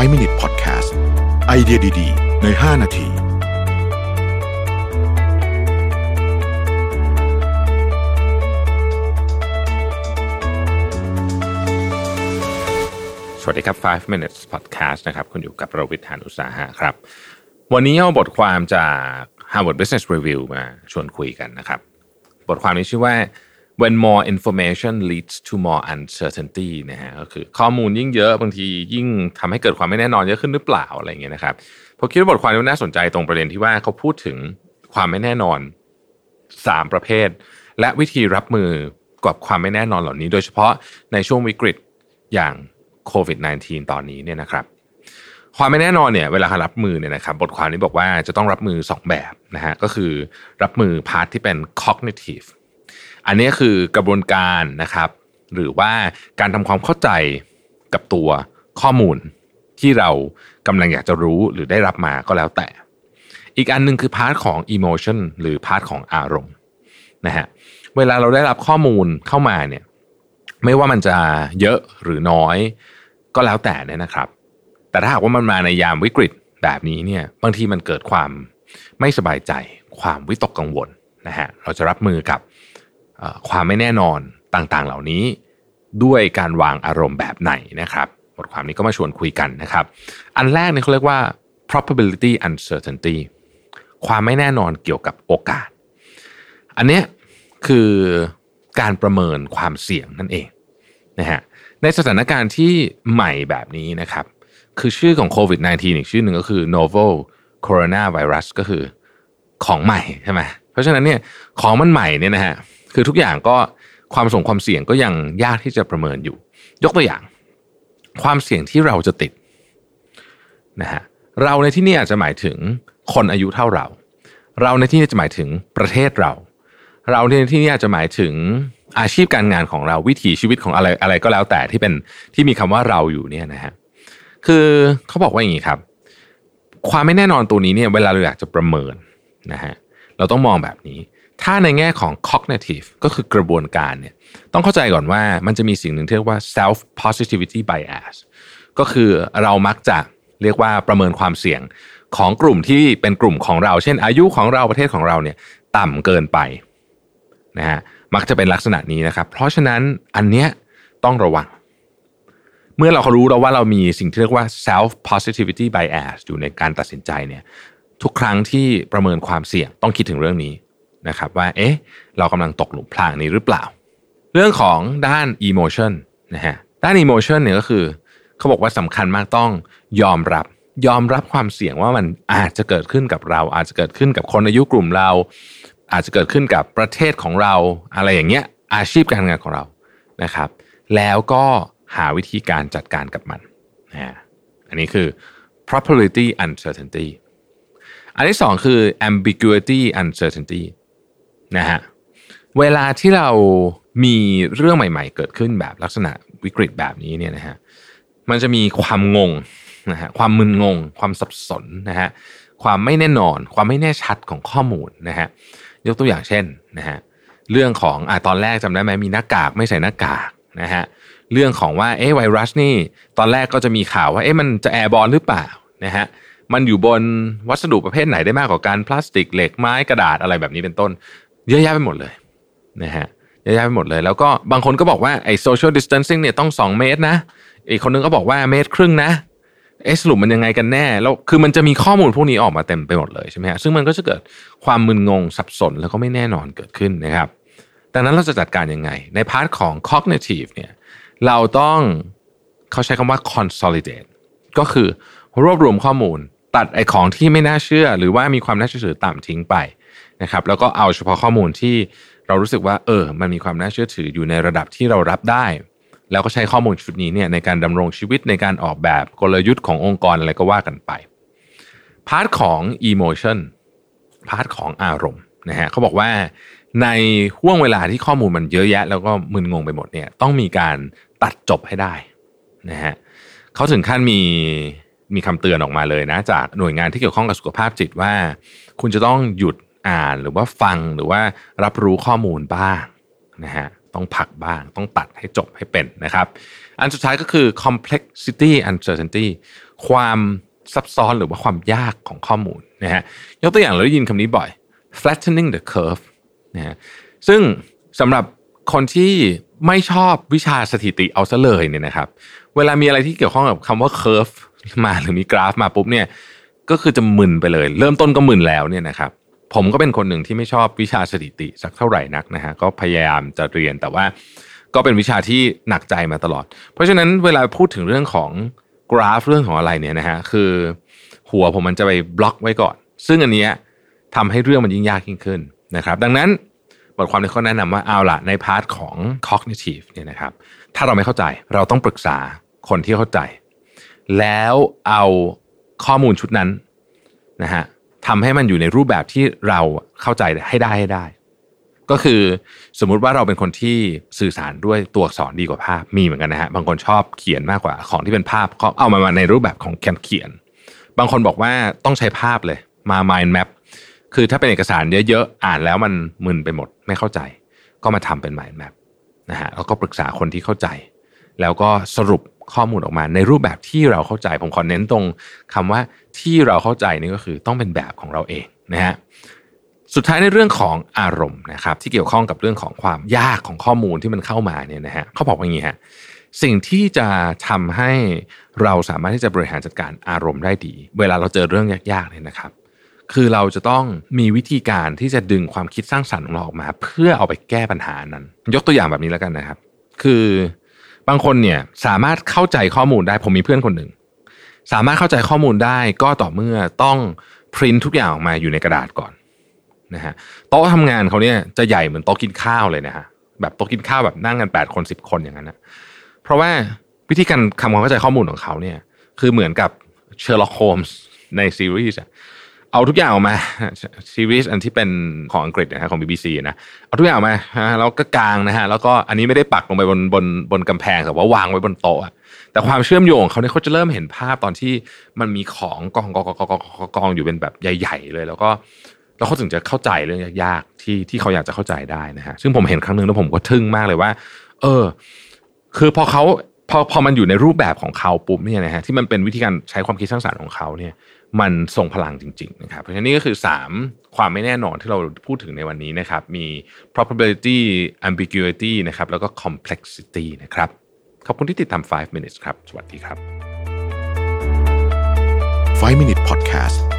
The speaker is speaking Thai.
5 Minute Podcast ไอเดียดี ๆ ใน 5 นาที สวัสดีครับ 5 minutes podcast นะครับ คุณอยู่กับประวิทยานุตสาหะครับ วันนี้เอาบทความจาก Harvard Business Review มาชวนคุยกันนะครับ บทความนี้ชื่อว่า when more information leads to more uncertainty นะฮะก็คือข้อมูลยิ่งเยอะบางทียิ่งทำให้เกิดความไม่แน่นอนเยอะขึ้นหรือเปล่าอะไรอย่างเงี้ยนะครับผมคิดว่าบทความนี้น่าสนใจตรงประเด็นที่ว่าเขาพูดถึงความไม่แน่นอน 3 ประเภท และวิธีรับมือกับความไม่แน่นอนเหล่านี้ โดยเฉพาะในช่วงวิกฤตอย่างโควิด -19 ตอนนี้เนี่ยนะครับ ความไม่แน่นอนเนี่ยเวลารับมือเนี่ยนะครับบทความนี้บอกว่าจะต้องรับมือ 2 แบบนะฮะก็คือรับมือพาร์ทที่เป็น cognitive อันนี้คือกระบวนการนะครับ หรือว่าการทำความเข้าใจกับตัวข้อมูลที่เรากำลังอยากจะรู้หรือได้รับมาก็แล้วแต่ อีกอันหนึ่งคือ part ของ emotion หรือ part ของอารมณ์นะฮะเวลาเราได้รับข้อมูลเข้ามาเนี่ยไม่ว่ามันจะเยอะหรือน้อยก็แล้วแต่เนี่ยนะครับ แต่ถ้าหากว่ามันมาในยามวิกฤตแบบนี้เนี่ยบางทีมันเกิดความไม่สบายใจ ความวิตกกังวลนะฮะเราจะรับมือกับ ความไม่แน่นอนต่างๆ เหล่านี้ด้วยการวางอารมณ์แบบไหนนะครับบทความนี้ก็มาชวนคุยกันนะครับ อันแรกเนี่ยเขาเรียกว่า probability uncertainty ความไม่แน่นอนเกี่ยวกับโอกาส อันเนี้ยคือการประเมินความเสี่ยงนั่นเองนะฮะในสถานการณ์ที่ใหม่แบบนี้นะครับ คือชื่อของโควิด -19 อีกชื่อหนึ่งก็คือ novel coronavirus ก็คือของใหม่ใช่ไหมเพราะฉะนั้นเนี่ยของมันใหม่เนี่ยนะฮะ คือทุกอย่างก็ความส่งความเสี่ยงก็ยังยากที่จะประเมินอยู่ ยกตัวอย่าง ความเสี่ยงที่เราจะติดนะฮะเราในที่นี้อาจจะหมายถึงคนอายุเท่าเรา เราในที่นี้จะหมายถึงประเทศเรา เราในที่นี้อาจจะหมายถึงอาชีพการงานของเราวิถีชีวิตของอะไรอะไรก็แล้วแต่ที่เป็นที่มีคำว่าเราอยู่เนี่ยนะฮะคือเขาบอกว่าอย่างนี้ครับ ความไม่แน่นอนตัวนี้เนี่ยเวลาเราอยากจะประเมินนะฮะเราต้องมองแบบนี้ ถ้าในแง่ของ cognitive ก็คือกระบวนการเนี่ยต้องเข้าใจก่อนว่ามันจะมีสิ่งหนึ่งที่เรียกว่า self positivity bias ก็คือเรามักจะเรียกว่าประเมินความเสี่ยงของกลุ่มที่เป็นกลุ่มของเรา เช่น อายุของเราประเทศของเราเนี่ยต่ำเกินไปนะฮะมักจะเป็นลักษณะนี้นะครับ เพราะฉะนั้นอันเนี้ยต้องระวัง เมื่อเรารู้แล้วว่าเรามีสิ่งที่เรียกว่า self positivity bias อยู่ในการตัดสินใจเนี่ยทุกครั้งที่ประเมินความเสี่ยงต้องคิดถึงเรื่องนี้ นะครับว่าเอ๊ะเรากำลังตกหลุมพรางนี้หรือเปล่า เรื่องของด้าน emotion นะฮะด้าน emotion เนี่ยก็คือเขาบอกว่าสำคัญมากต้องยอมรับ ยอมรับความเสี่ยงว่ามันอาจจะเกิดขึ้นกับเรา อาจจะเกิดขึ้นกับคนอายุกลุ่มเรา อาจจะเกิดขึ้นกับประเทศของเรา อะไรอย่างเงี้ยอาชีพการงานของเรานะครับ แล้วก็หาวิธีการจัดการกับมันนะอันนี้คือ probability uncertainty อันที่สองคือ ambiguity uncertainty นะฮะเวลาที่เรามีเรื่องใหม่ ๆ เกิดขึ้นแบบลักษณะวิกฤตแบบนี้เนี่ยนะฮะมันจะมีความงงนะฮะความมึนงง ความสับสนนะฮะความไม่แน่นอน ความไม่แน่ชัดของข้อมูลนะฮะยกตัวอย่างเช่นนะฮะเรื่องของอ่าตอนแรกจำได้ไหมมีหน้ากากไม่ใส่หน้ากากนะฮะเรื่องของว่าเอ๊ะไวรัสนี่ ตอนแรกก็จะมีข่าวว่าเอ๊ะมันจะแอร์บอลหรือเปล่านะฮะมันอยู่บนวัสดุประเภทไหนได้มากกว่ากันพลาสติกเหล็กไม้กระดาษอะไรแบบนี้เป็นต้น เยอะแยะไปหมดเลยนะฮะเยอะแยะไปหมดเลย แล้วก็บางคนก็บอกว่าไอ้ social distancing เนี่ยต้อง 2 เมตรนะ อีกคนนึงก็บอกว่าเมตรครึ่งนะเอ๊ะสรุปมันยังไงกันแน่ แล้วคือมันจะมีข้อมูลพวกนี้ออกมาเต็มไปหมดเลยใช่ไหมฮะซึ่งมันก็จะเกิดความมึนงงสับสนแล้วก็ไม่แน่นอนเกิดขึ้นนะครับดังนั้นเราจะจัดการยังไง ใน part ของ cognitive เนี่ยเราต้องเขาใช้คำว่า consolidate ก็คือรวบรวมข้อมูล ตัดไอ้ของที่ไม่น่าเชื่อ หรือว่ามีความน่าเชื่อถือต่ำทิ้งไป นะครับแล้วก็เอาเฉพาะข้อมูลที่เรารู้สึกว่าเออ มันมีความน่าเชื่อถืออยู่ในระดับที่เรารับได้ แล้วก็ใช้ข้อมูลชุดนี้เนี่ยในการดำรงชีวิตในการออกแบบกลยุทธ์ขององค์กรอะไรก็ว่ากันไป part ของ emotion part ของอารมณ์นะฮะเขาบอกว่าในห้วงเวลาที่ข้อมูลมันเยอะแยะ แล้วก็มึนงงไปหมดเนี่ยต้องมีการตัดจบให้ได้นะฮะเขาถึงขั้นมีมีคำเตือนออกมาเลยนะ จากหน่วยงานที่เกี่ยวข้องกับสุขภาพจิตว่า คุณจะต้องหยุด อ่านหรือว่าฟังหรือว่ารับรู้ข้อมูลบ้างนะฮะต้องพักบ้าง ต้องตัดให้จบให้เป็นนะครับ อันสุดท้ายก็คือ complexity uncertainty ความซับซ้อนหรือว่าความยากของข้อมูลนะฮะยกตัวอย่างเราได้ยินคำนี้บ่อย flattening the curve นะฮะซึ่งสำหรับคนที่ไม่ชอบวิชาสถิติเอาซะเลยเนี่ยนะครับ เวลามีอะไรที่เกี่ยวข้องกับคำว่า curve มาหรือมีกราฟมาปุ๊บเนี่ยก็คือจะมึนไปเลย เริ่มต้นก็มึนแล้วเนี่ยนะครับ ผมก็เป็นคนหนึ่งที่ไม่ชอบวิชาสถิติสักเท่าไหร่นักนะฮะก็พยายามจะเรียนแต่ว่าก็เป็นวิชาที่หนักใจมาตลอด เพราะฉะนั้นเวลาพูดถึงเรื่องของกราฟเรื่องของอะไรเนี่ยนะฮะคือหัวผมมันจะไปบล็อกไว้ก่อน ซึ่งอันนี้ทำให้เรื่องมันยิ่งยากยิ่งขึ้นนะครับ ดังนั้นบทความนี้เขาแนะนำว่าเอาละใน part ของ cognitive เนี่ยนะครับ ถ้าเราไม่เข้าใจเราต้องปรึกษาคนที่เข้าใจ แล้วเอาข้อมูลชุดนั้นนะฮะ ทำให้มันอยู่ในรูปแบบที่เราเข้าใจให้ได้ให้ได้ ก็คือสมมุติว่าเราเป็นคนที่สื่อสารด้วยตัวอักษรดีกว่าภาพมีเหมือนกันนะฮะบางคนชอบเขียนมากกว่าของที่เป็นภาพก็เอามาในรูปแบบของการเขียน บางคนบอกว่าต้องใช้ภาพเลยมา mind map คือถ้าเป็นเอกสารเยอะๆ อ่านแล้วมันมึนไปหมดไม่เข้าใจ ก็มาทำเป็น mind map นะฮะแล้วก็ปรึกษาคนที่เข้าใจ แล้วก็สรุปข้อมูลออกมาในรูปแบบที่เราเข้าใจผมขอเน้นตรงคำว่าที่เราเข้าใจนี่ก็คือต้องเป็นแบบของเราเองนะฮะสุดท้ายในเรื่องของอารมณ์นะครับที่เกี่ยวข้องกับเรื่องของความยากของข้อมูลที่มันเข้ามาเนี่ยนะฮะเขาบอกว่าอย่างนี้ฮะสิ่งที่จะทำให้เราสามารถที่จะบริหารจัดการอารมณ์ได้ดี เวลาเราเจอเรื่องยากๆเนี่ยนะครับ คือเราจะต้องมีวิธีการที่จะดึงความคิดสร้างสรรค์ของเราออกมา เพื่อเอาไปแก้ปัญหานั้น ยกตัวอย่างแบบนี้แล้วกันนะครับ คือ บางคนเนี่ยสามารถเข้าใจข้อมูลได้ผมมีเพื่อนคนหนึ่งสามารถเข้าใจข้อมูลได้ก็ต่อเมื่อต้องพิมพ์ทุกอย่างออกมาอยู่ในกระดาษก่อนนะฮะโต๊ะทำงานเขาเนี่ยจะใหญ่เหมือนโต๊ะกินข้าวเลยนะฮะแบบโต๊ะกินข้าวแบบนั่งกันแปดคนสิบคนอย่างนั้นนะเพราะว่าวิธีการทำความเข้าใจข้อมูลของเขาเนี่ยคือเหมือนกับเชอร์ล็อกโฮมส์ในซีรีส์อะ เอาทุกอย่างออกมาซีรีส์อันที่เป็นของอังกฤษนะฮะของ BBC นะเอาทุกอย่างออกมาแล้วก็กางนะฮะแล้วก็อันนี้ไม่ได้ปักลงไปบนบนบนกำแพงแต่ว่าวางไว้บนโต๊ะแต่ความเชื่อมโยงเขาเนี่ยเขาจะเริ่มเห็นภาพตอนที่มันมีของกองกองกองกองกองอยู่เป็นแบบใหญ่ ๆ เลย แล้วก็แล้วเขาถึงจะเข้าใจเรื่องยากๆที่ที่เขาอยากจะเข้าใจได้นะฮะซึ่งผมเห็นครั้งหนึ่งแล้วผมก็ทึ่งมากเลยว่า เออ คือพอเขา อพอมันอยู่ในรูปแบบของเขาปุ๊บเนี่ยนะฮะที่มันเป็นวิธีการใช้ความคิดสร้างสรรค์ของเขาเนี่ยมันส่งพลังจริงๆนะครับเพราะฉะนั้นนี่ก็คือ 3 ความไม่แน่นอนที่เราพูดถึงในวันนี้นะครับมี probability ambiguity นะครับแล้วก็ complexity นะครับขอบคุณที่ติดตาม 5 minutes ครับ สวัสดีครับ 5 Minute Podcast